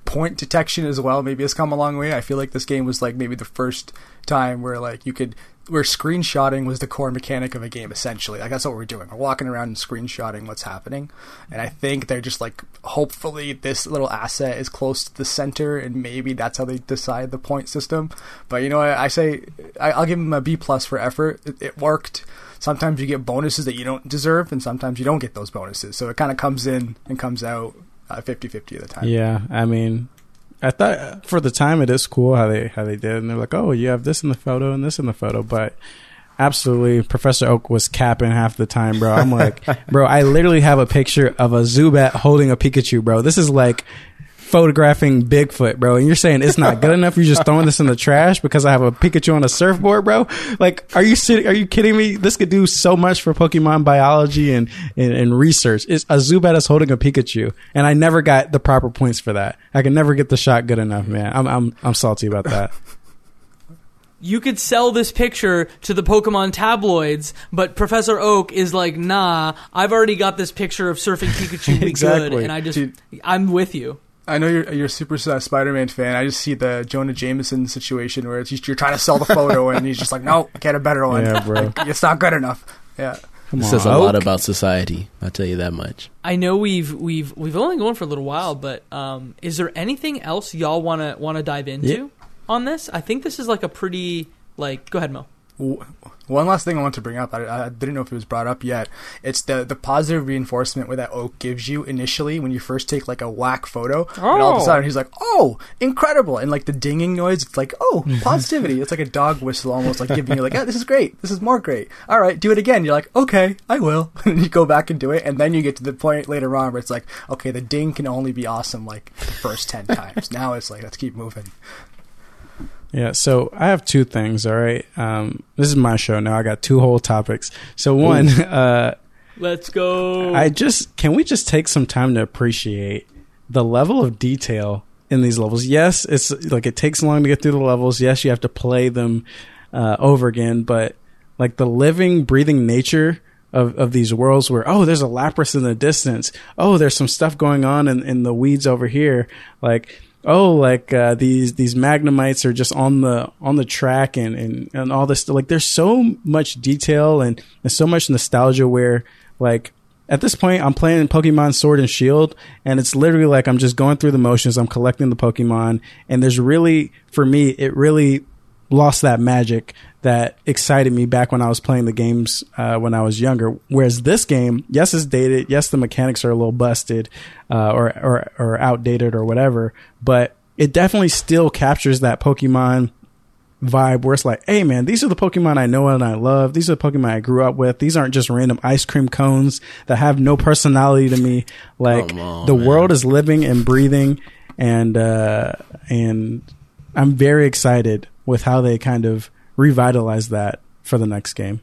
Speaker 3: point detection as well. Maybe has come a long way. I feel like this game was like maybe the first time where like you could where screenshotting was the core mechanic of a game essentially. Like that's what we're doing. We're walking around and screenshotting what's happening, and I think they're just like hopefully this little asset is close to the center, and maybe that's how they decide the point system. But you know, I, I say I, I'll give them a B plus for effort. It, it worked sometimes you get bonuses that you don't deserve and sometimes you don't get those bonuses so it kind of comes in and comes out uh, 50-50 at the time
Speaker 4: Yeah, I mean, I thought for the time it is cool how they how they did, and they're like, oh, you have this in the photo and this in the photo, but absolutely, Professor Oak was capping half the time, bro. I'm like, bro, I literally have a picture of a Zubat holding a Pikachu, bro. This is like photographing Bigfoot, bro. And you're saying it's not good enough? You're just throwing this in the trash because I have a Pikachu on a surfboard, bro? Like, are you sitting, are you kidding me? This could do so much for Pokemon biology and, and, and research. It's a Zubat is holding a Pikachu. And I never got the proper points for that. I can never get the shot good enough, man. I'm, I'm, I'm salty about that.
Speaker 2: you could sell this picture to the Pokemon tabloids, but Professor Oak is like, nah, I've already got this picture of surfing Pikachu
Speaker 4: Exactly.
Speaker 2: good, and I just,
Speaker 3: Dude.
Speaker 2: I'm with you.
Speaker 3: I know you're, you're a super uh, spider-man fan i just see the jonah jameson situation where it's just, you're trying to sell the photo and he's just like no get a better one
Speaker 4: Yeah, bro.
Speaker 3: it's not good enough yeah
Speaker 4: Come
Speaker 5: This
Speaker 4: on,
Speaker 5: says a lot about society. I'll tell you that much.
Speaker 2: I know we've we've we've only gone for a little while, but um, is there anything else y'all wanna wanna dive into
Speaker 4: Yeah.
Speaker 2: on this? I think this is like a pretty like. Go ahead, Mo.
Speaker 3: W- One last thing I want to bring up, I, I didn't know if it was brought up yet. It's the the positive reinforcement where that oak gives you initially when you first take like a whack photo, and all of a
Speaker 2: Oh.
Speaker 3: sudden he's like, "Oh, incredible!" and like the dinging noise, it's like, "Oh, positivity!" it's like a dog whistle, almost like giving you like, "Yeah, this is great. This is more great. All right, do it again." You're like, "Okay, I will," and you go back and do it, and then you get to the point later on where it's like, "Okay, the ding can only be awesome like the first ten times." now it's like, let's keep moving.
Speaker 4: Yeah, so I have two things. All right, um, this is my show now. I got two whole topics. So one, uh,
Speaker 2: Let's go.
Speaker 4: I just can we just take some time to appreciate the level of detail in these levels. Yes, it's like it takes long to get through the levels. Yes, you have to play them uh, over again, but like the living, breathing nature of, of these worlds where oh, there's a Lapras in the distance. Oh, there's some stuff going on in, in the weeds over here. Like oh, like uh, these these Magnemites are just on the on the track and and, and all this. Like there's so much detail and, and so much nostalgia where like at this point I'm playing Pokemon Sword and Shield and it's literally like I'm just going through the motions. I'm collecting the Pokemon and there's really for me it really lost that magic that excited me back when I was playing the games uh, when I was younger. Whereas this game, yes, it's dated. Yes, the mechanics are a little busted uh, or, or or outdated or whatever, but it definitely still captures that Pokemon vibe where it's like, hey man, these are the Pokemon I know and I love. These are the Pokemon I grew up with. These aren't just random ice cream cones that have no personality to me. Like
Speaker 5: on,
Speaker 4: the
Speaker 5: man.
Speaker 4: world is living and breathing and uh and I'm very excited with how they kind of revitalize that for the next game.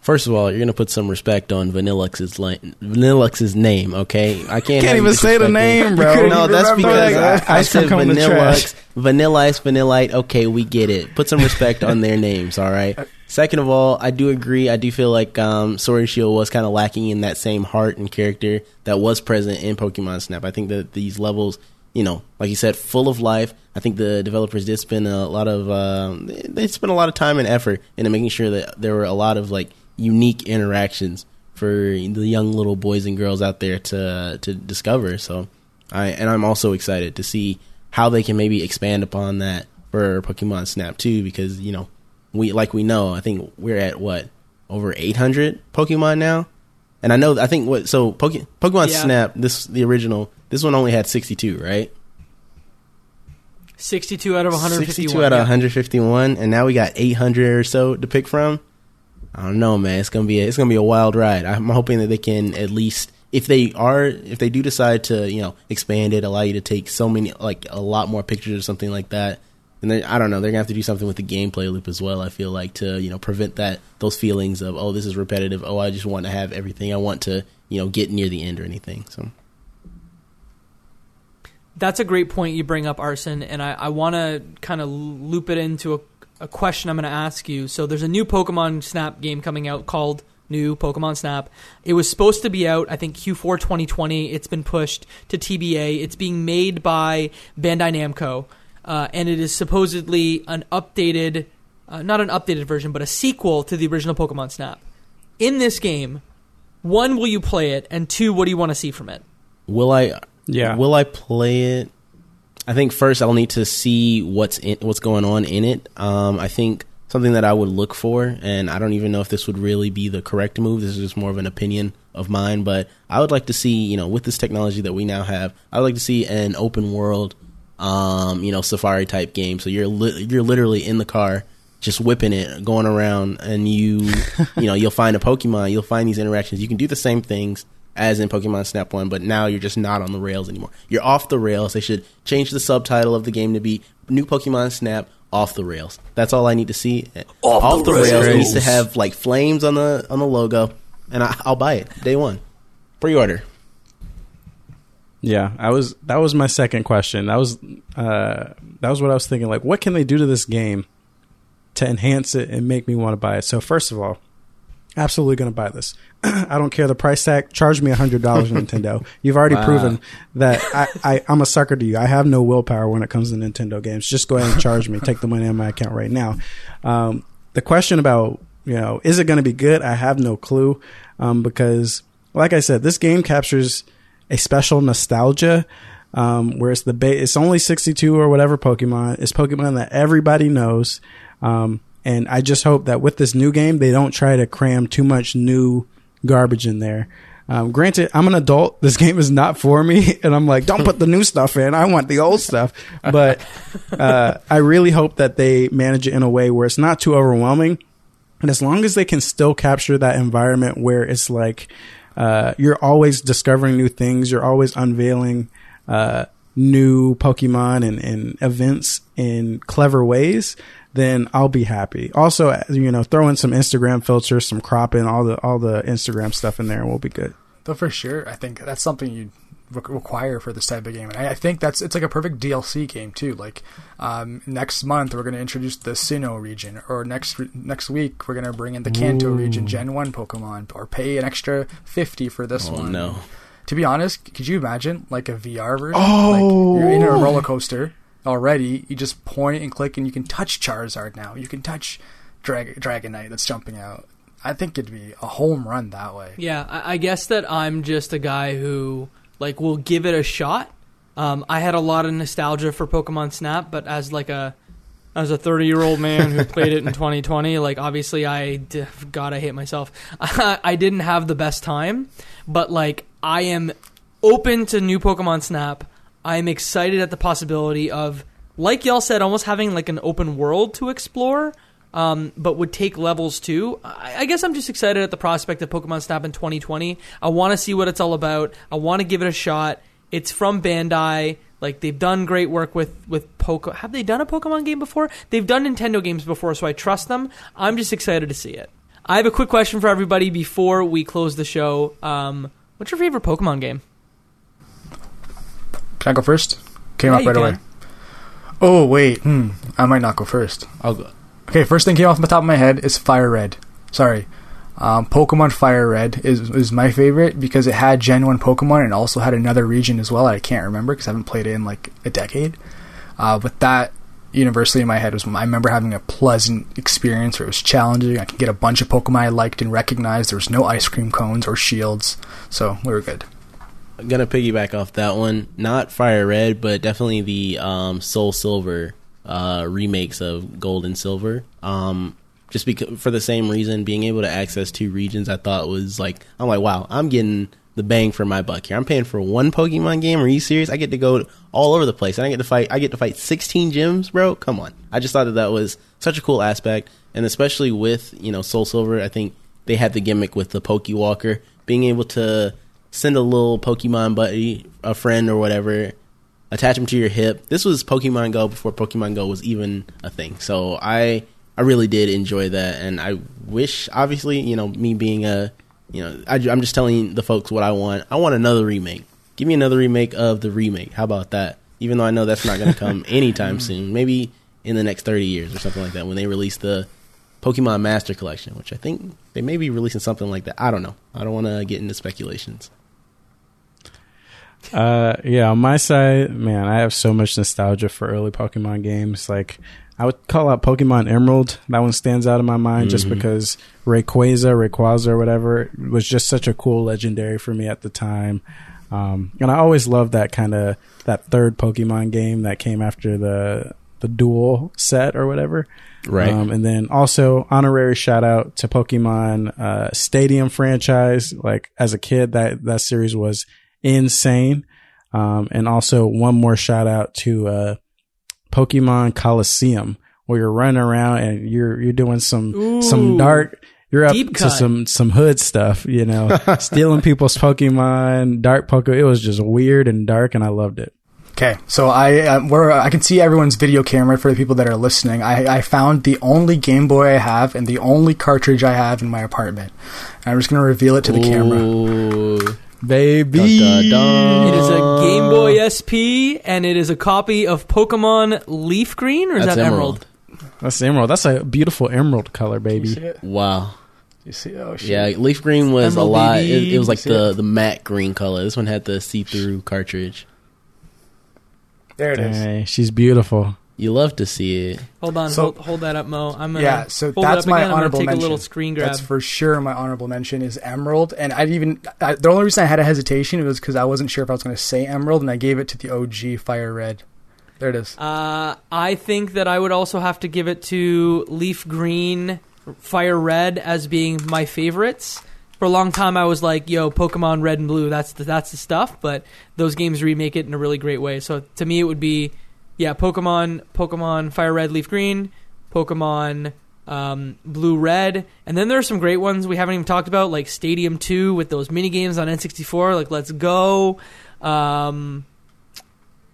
Speaker 5: First of all, you're gonna put some respect on Vanillux's li- Vanillux's name, okay? I can't,
Speaker 4: Can't even say the name, bro.
Speaker 5: No, that's
Speaker 3: Remember
Speaker 5: because
Speaker 3: that.
Speaker 5: I, I
Speaker 4: Ice cream
Speaker 5: said
Speaker 4: cone in the trash.
Speaker 5: Vanillux, Vanilla Ice, Vanillite. Okay, we get it. Put some respect on their names, all right. Second of all, I do agree. I do feel like um, Sword and Shield was kind of lacking in that same heart and character that was present in Pokemon Snap. I think that these levels, you know, like you said, full of life. I think the developers did spend a lot of um, they- spent a lot of time and effort into making sure that there were a lot of like unique interactions for the young little boys and girls out there to to discover. So, I and I'm also excited to see how they can maybe expand upon that for Pokemon Snap too, because you know we like we know I think we're at what over 800 Pokemon now, and I know I think what so Poke, Pokemon
Speaker 2: Yeah.
Speaker 5: Snap this the original this one only had 62 right
Speaker 2: 62 out of 151.
Speaker 5: 62 out of
Speaker 2: yeah.
Speaker 5: 151, and now we got 800 or so to pick from. I don't know, man. It's gonna be a, it's gonna be a wild ride. I'm hoping that they can at least, if they are, if they do decide to, you know, expand it, allow you to take so many, like a lot more pictures or something like that. And then I don't know, they're gonna have to do something with the gameplay loop as well. I feel like to you know prevent that those feelings of oh this is repetitive. Oh I just want to have everything. I want to you know get near the end or anything. So
Speaker 2: That's a great point you bring up, Arson, and I, I want to kind of loop it into a, a question I'm going to ask you. So there's a new Pokemon Snap game coming out called New Pokemon Snap. It was supposed to be out, I think, Q4 2020. It's been pushed to TBA. It's being made by Bandai Namco, uh, and it is supposedly an updated, uh, not an updated version, but a sequel to the original Pokemon Snap. In this game, one, will you play it, and two, what do you want to see from it?
Speaker 5: will I
Speaker 4: Yeah.
Speaker 5: Will I play it? I think first I'll need to see what's in, what's going on in it. Um, I think something that I would look for, and I don't even know if this would really be the correct move. This is just more of an opinion of mine, but I would like to see, you know, with this technology that we now have, I would like to see an open world, um, you know, safari type game. So you're li- you're literally in the car. Just whipping it, going around, and you, you know, you'll find a Pokemon. You'll find these interactions. You can do the same things as in Pokemon Snap 1, but now you're just not on the rails anymore. You're off the rails. They should change the subtitle of the game to be New Pokemon Snap Off the Rails. That's all I need to see. Off, the, rails. It needs to have like flames on the on the logo, and I, I'll buy it day one. Pre-order.
Speaker 4: Yeah, I was. That was my second question. That was. Uh, that was what I was thinking. Like, what can they do to this game to enhance it and make me want to buy it? So, first of all, absolutely going to buy this. I don't care the price tag. Charge me a hundred dollars, Nintendo. You've already
Speaker 5: Wow.
Speaker 4: proven that I, I, I'm a sucker to you. I have no willpower when it comes to Nintendo games. Just go ahead and charge me. Take the money out of my account right now. Um, the question about you know is it going to be good? I have no clue um, because, like I said, this game captures a special nostalgia. Um, where it's the ba- it's only 62 or whatever Pokemon. It's Pokemon that everybody knows. Um, and I just hope that with this new game, they don't try to cram too much new garbage in there. Um, granted, I'm an adult. This game is not for me, and I'm like, don't put the new stuff in. I want the old stuff. But uh, I really hope that they manage it in a way where it's not too overwhelming. And as long as they can still capture that environment where it's like uh, you're always discovering new things, you're always unveiling uh, new Pokemon and, and events in clever ways, then I'll be happy. Also, you know, throw in some Instagram filters, some cropping, all the all the Instagram stuff in there, and we'll be good.
Speaker 3: Though for sure, I think that's something you re- require for this type of game, and I, I think that's it's like a perfect DLC game too. Like um, next month, we're going to introduce the Sinnoh region, or next re- next week, we're going to bring in the Kanto region Gen One Pokemon, or pay an extra fifty for this
Speaker 5: Oh
Speaker 3: one.
Speaker 5: no.
Speaker 3: To be honest, could you imagine like a VR version? Oh, like you're in a roller coaster already. You just point and click, and you can touch Charizard now. You can touch Drag- Dragonite that's jumping out. I think it'd be a home run that way.
Speaker 2: Yeah, I, I guess that I'm just a guy who like will give it a shot. Um, I had a lot of nostalgia for Pokemon Snap, but as like a as a 30 year old man who played it in 2020, like obviously I d- God I hate myself. I didn't have the best time, but like I am open to new Pokemon Snap. I'm excited at the possibility of like y'all said, almost having like an open world to explore um, but would take levels too. I, I guess I'm just excited at the prospect of Pokemon Snap in 2020. I want to see what it's all about. I want to give it a shot. It's from Bandai. Like they've done great work with with Poke. Have they done a Pokemon game before? They've done Nintendo games before, so I trust them. I'm just excited to see it. I have a quick question for everybody before we close the show. Um, what's your favorite Pokemon game?
Speaker 3: Can I go first? Came
Speaker 2: Yeah,
Speaker 3: up right away. Oh wait, hmm. I might not go first.
Speaker 5: I'll go.
Speaker 3: Okay, first thing came off the top of my head is Fire Red. Sorry. Um, Pokemon Fire Red is is my favorite because it had Gen 1 Pokemon and also had another region as well. I can't remember because I haven't played it in like a decade. Uh, but that universally in my head was I remember having a pleasant experience where it was challenging. I could get a bunch of Pokemon I liked and recognized. There was no ice cream cones or shields, so we were good.
Speaker 5: I'm gonna piggyback off that one. Not Fire Red, but definitely the um, Soul Silver uh, remakes of Gold and Silver. Um, just because for the same reason, being able to access two regions, I thought was like I'm like, wow, I'm getting the bang for my buck here. I'm paying for one Pokemon game. Are you serious? I get to go all over the place, and I get to fight. I get to fight 16 gyms, bro. Come on. I just thought that that was such a cool aspect, and especially with you know Soul Silver, I think they had the gimmick with the Pokewalker being able to send a little Pokemon buddy, a friend or whatever, attach them to your hip. This was Pokemon Go before Pokemon Go was even a thing. So I I really did enjoy that, and I wish, obviously, you know, me being a, you know, I, I'm just telling the folks what I want. I want another remake. Give me another remake of the remake. How about that? Even though I know that's not going to come anytime soon, maybe in the next 30 years or something like that when they release the Pokemon Master Collection, which I think they may be releasing something like that. I don't know. I don't want to get into speculations.
Speaker 4: Uh, yeah, on my side, man, I have so much nostalgia for early Pokemon games. Like, I would call out Pokemon Emerald. That one stands out in my mind just
Speaker 5: Mhm.
Speaker 4: because Rayquaza, Rayquaza, or whatever was just such a cool legendary for me at the time. Um, and I always loved that kind of that third Pokemon game that came after the the dual set or whatever.
Speaker 5: Right.
Speaker 4: Um, and then also honorary shout out to Pokemon uh, Stadium franchise. Like as a kid, that that series was insane. Um, and also one more shout out to uh, Pokemon Colosseum, where you're running around and you're you're doing some some
Speaker 2: Ooh.
Speaker 4: dark. You're up
Speaker 2: Deep
Speaker 4: to
Speaker 2: cut.
Speaker 4: some some hood stuff, you know, stealing people's Pokemon, dark Pokemon. It was just weird and dark, and I loved it.
Speaker 3: Okay, so I um, where I can see everyone's video camera for the people that are listening. I, I found the only Game Boy I have and the only cartridge I have in my apartment. And I'm just gonna reveal it to the camera.
Speaker 5: Ooh.
Speaker 4: Baby,
Speaker 5: Dun, dun, dun.
Speaker 2: It is a Game Boy SP, and it is a copy of Pokemon Leaf Green, or is
Speaker 5: That's
Speaker 2: that Emerald?
Speaker 4: That's emerald. That's a beautiful emerald color,
Speaker 3: You
Speaker 4: baby.
Speaker 3: see it?
Speaker 5: Wow.
Speaker 3: You see? Oh shit.
Speaker 5: Yeah, leaf green was
Speaker 2: Emerald
Speaker 5: a lot. It, it was like the
Speaker 3: it?
Speaker 5: the matte green color. This one had the see through cartridge.
Speaker 3: There it is.
Speaker 4: Hey, she's beautiful.
Speaker 5: You love to see it.
Speaker 2: Hold on,
Speaker 3: So-
Speaker 2: hold, hold that up, Mo. I'm gonna
Speaker 3: Yeah, so
Speaker 2: hold it
Speaker 3: that's
Speaker 2: up
Speaker 3: my
Speaker 2: again.
Speaker 3: Honorable
Speaker 2: take
Speaker 3: mention.
Speaker 2: a little screen grab.
Speaker 3: That's for sure my honorable mention is Emerald, and I've even I, the only reason I had a hesitation was because I wasn't sure if I was going to say Emerald, and I gave it to the OG Fire Red. There it is.
Speaker 2: Uh, I think that I would also have to give it to Leaf Green, Fire Red as being my favorites. For a long time, I was like, "Yo, Pokemon Red and Blue, that's the, that's the stuff." But those games remake it in a really great way. So to me, it would be, yeah, Pokemon, Pokemon Fire Red, Leaf Green, Pokemon um, Blue Red, and then there are some great ones we haven't even talked about, like Stadium Two with those mini games on N64, like Let's Go. Um,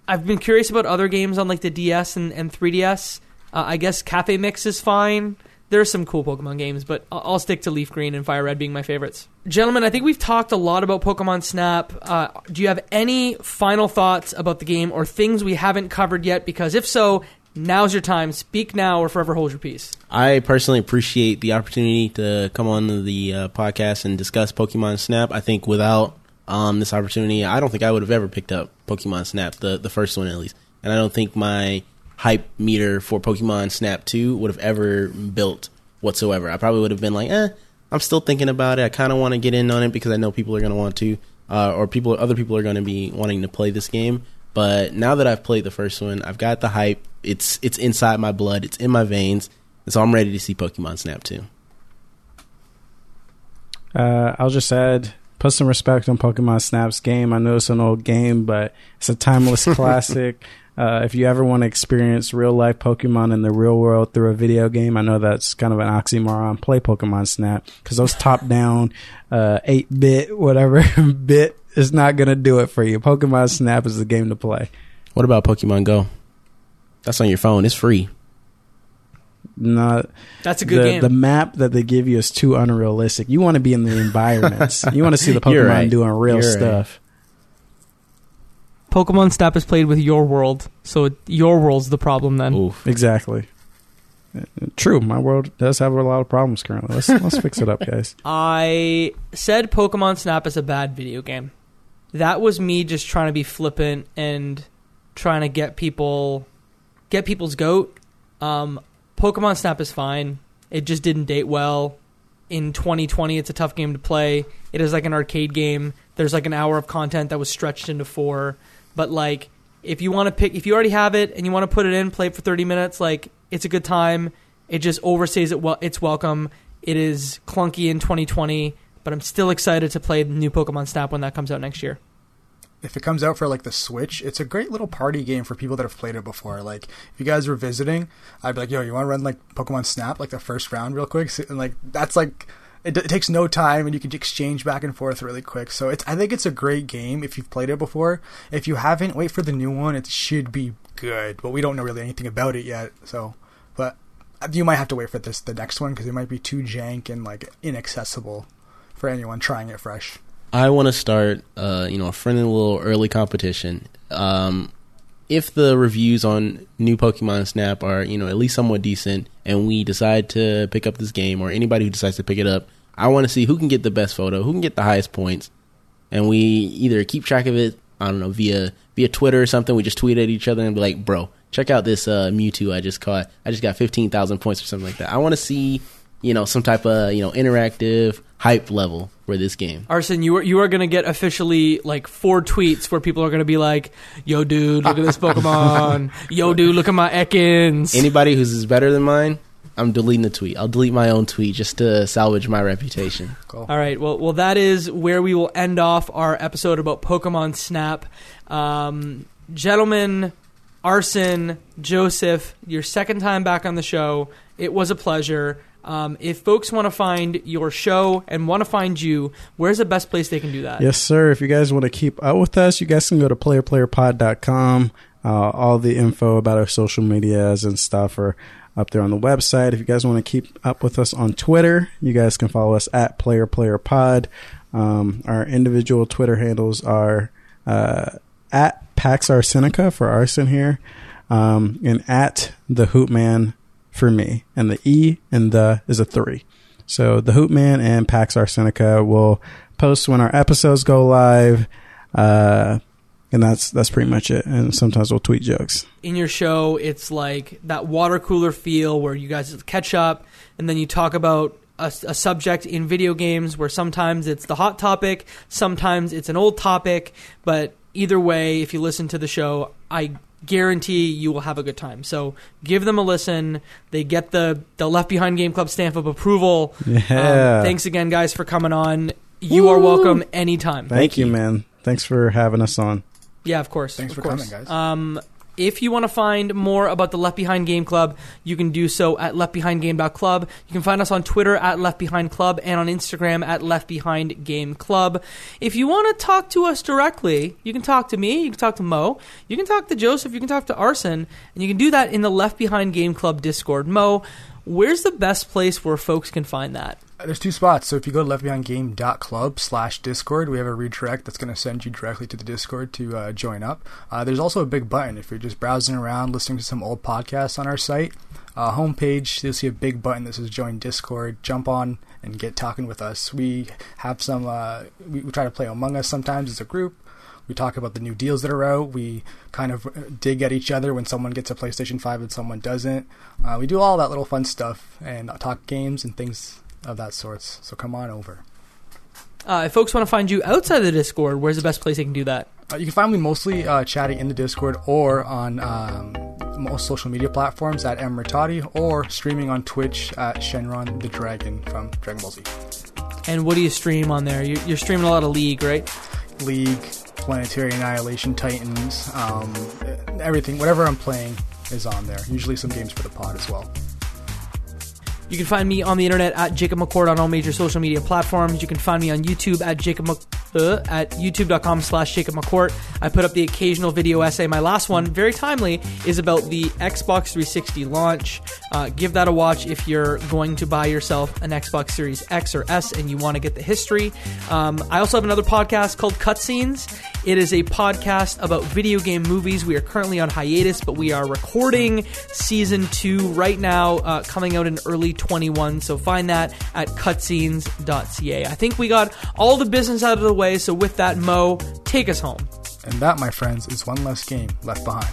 Speaker 2: I've been curious about other games on like the DS and, and 3DS. Uh, I guess Cafe Mix is fine. There's some cool Pokemon games, but I'll, I'll stick to Leaf Green and Fire Red being my favorites. Gentlemen, I think we've talked a lot about Pokemon Snap. Uh, do you have any final thoughts about the game or things we haven't covered yet? Because if so, now's your time. Speak now or forever hold your peace.
Speaker 5: I personally appreciate the opportunity to come on the uh, podcast and discuss Pokemon Snap. I think without um, this opportunity, I don't think I would have ever picked up Pokemon Snap, the the first one at least. And I don't think my hype meter for Pokemon Snap 2 would have ever built whatsoever. I probably would have been like, eh, I'm still thinking about it. I kind of want to get in on it because I know people are going to want to, uh, or people, other people are going to be wanting to play this game. But now that I've played the first one, I've got the hype. It's it's inside my blood. It's in my veins. So I'm ready to see Pokemon Snap 2.
Speaker 4: Uh, I'll just add, put some respect on Pokemon Snap's game. I know it's an old game, but it's a timeless classic. Uh, if you ever want to experience real life Pokemon in the real world through a video game, I know that's kind of an oxymoron. Play Pokemon Snap because those top down, uh, 8 bit, whatever bit is not going to do it for you. Pokemon Snap is the game to play.
Speaker 5: What about Pokemon Go? That's on your phone. It's free.
Speaker 4: not
Speaker 2: That's a good
Speaker 4: the,
Speaker 2: game.
Speaker 4: the map that they give you is too unrealistic. You want to be in the environments. you want to see the Pokemon
Speaker 5: right.
Speaker 4: doing real
Speaker 5: You're right.
Speaker 4: Stuff.
Speaker 2: Pokemon Snap is played with your world, so your world's the problem then.
Speaker 5: Oof.
Speaker 4: Exactly. True. My world does have a lot of problems currently. Let's let's fix it up, guys.
Speaker 2: I said Pokemon Snap is a bad video game. That was me just trying to be flippant and trying to get people get people's goat. Um, Pokemon Snap is fine. It just didn't date well. In 2020, it's a tough game to play. It is like an arcade game. There's like an hour of content that was stretched into four. But like, if you want to pick, if you already have it and you want to put it in, play it for 30 minutes, like it's a good time. It just overstays it. Well, it's welcome. It is clunky in 2020, but I'm still excited to play the new Pokemon Snap when that comes out next year.
Speaker 3: if it comes out for like the Switch, it's a great little party game for people that have played it before. Like if you guys were visiting, I'd be like, "Yo, you want to run like Pokemon Snap like the first round real quick?" And like that's like it, it takes no time and you can exchange back and forth really quick. So it's I think it's a great game if you've played it before. If you haven't, wait for the new one. It should be good, but we don't know really anything about it yet. So, but you might have to wait for this the next one because it might be too jank and like inaccessible for anyone trying it fresh.
Speaker 5: I want to start, uh, you know, a friendly little early competition. Um, if the reviews on new Pokemon Snap are, you know, at least somewhat decent, and we decide to pick up this game, or anybody who decides to pick it up, I want to see who can get the best photo, who can get the highest points, and we either keep track of it, I don't know, via via Twitter or something. We just tweet at each other and be like, "Bro, check out this uh, Mewtwo I just caught. I just got fifteen thousand points or something like that." I want to see, you know, some type of you know interactive hype level for this game.
Speaker 2: Arson, you are you are gonna get officially like four tweets where people are gonna be like, "Yo, dude, look at this Pokemon. Yo, dude, look at my Ekans."
Speaker 5: Anybody who's is better than mine, I'm deleting the tweet. I'll delete my own tweet just to salvage my reputation.
Speaker 3: Cool.
Speaker 2: All right. Well, well, that is where we will end off our episode about Pokemon Snap. Um, gentlemen, Arson, Joseph, your second time back on the show. It was a pleasure. Um, if folks want to find your show and want to find you, where's the best place they can do that?
Speaker 4: Yes, sir. If you guys want to keep up with us, you guys can go to playerplayerpod.com. Uh, all the info about our social medias and stuff are up there on the website. If you guys want to keep up with us on Twitter, you guys can follow us at playerplayerpod. Um, our individual Twitter handles are uh, at Pax Arsenica for Arson here, um, and at the Hoopman for me. And the E and the is a three. So the Hoopman and Pax Arsenica will post when our episodes go live. Uh, and that's that's pretty much it. And sometimes we'll tweet jokes.
Speaker 2: in your show, it's like that water cooler feel where you guys catch up and then you talk about a, a subject in video games where sometimes it's the hot topic, sometimes it's an old topic, but either way, if you listen to the show, I guarantee you will have a good time. So give them a listen. They get the, the Left Behind Game Club stamp of approval.
Speaker 4: Yeah.
Speaker 2: Um, thanks again, guys, for coming on. You are welcome anytime.
Speaker 4: Thank,
Speaker 5: Thank
Speaker 4: you,
Speaker 5: you.
Speaker 4: man. Thanks for having us on.
Speaker 2: Yeah, of course.
Speaker 3: Thanks
Speaker 2: of
Speaker 3: for
Speaker 2: course.
Speaker 3: coming, guys.
Speaker 2: Um, if you want to find more about the Left Behind Game Club, you can do so at leftbehindgame.club. You can find us on Twitter at Left Behind Club and on Instagram at Left Behind Game Club. If you want to talk to us directly, you can talk to me, you can talk to Mo, you can talk to Joseph, you can talk to Arson, and you can do that in the Left Behind Game Club Discord. Mo, where's the best place where folks can find that?
Speaker 3: Uh, There's two spots. So if you go to leftbehindgame.club slash discord, we have a redirect that's going to send you directly to the discord to uh, join up. Uh, there's also a big button if you're just browsing around listening to some old podcasts on our site. Uh, homepage, you'll see a big button that says join discord. Jump on and get talking with us. We have some, uh, we, we try to play Among Us sometimes as a group. We talk about the new deals that are out. We kind of uh, dig at each other when someone gets a PlayStation 5 and someone doesn't. Uh, we do all that little fun stuff and talk games and things of that sorts. So come on over.
Speaker 2: Uh, if folks want to find you outside the Discord, where's the best place they can do that?
Speaker 3: Uh, you can find me mostly uh, chatting in the Discord or on um, most social media platforms at Emratati or streaming on Twitch at Shenron the Dragon from Dragon Ball Z.
Speaker 2: And what do you stream on there? You're, you're streaming a lot of League, right?
Speaker 3: League, Planetary Annihilation, Titans, um, everything, whatever I'm playing is on there. Usually some games for the pod as well.
Speaker 2: You can find me on the internet at Jacob McCord on all major social media platforms. You can find me on YouTube at Jacob Mc- uh, at youtube.com slash Jacob McCord. I put up the occasional video essay. My last one, very timely, is about the Xbox 360 launch. Uh, give that a watch if you're going to buy yourself an Xbox Series X or S and you want to get the history. Um, I also have another podcast called Cutscenes. It is a podcast about video game movies. We are currently on hiatus, but we are recording season two right now, uh, coming out in early 21. So find that at cutscenes.ca. I think we got all the business out of the way. So with that, Mo, take us home.
Speaker 3: And that, my friends, is one less game left behind.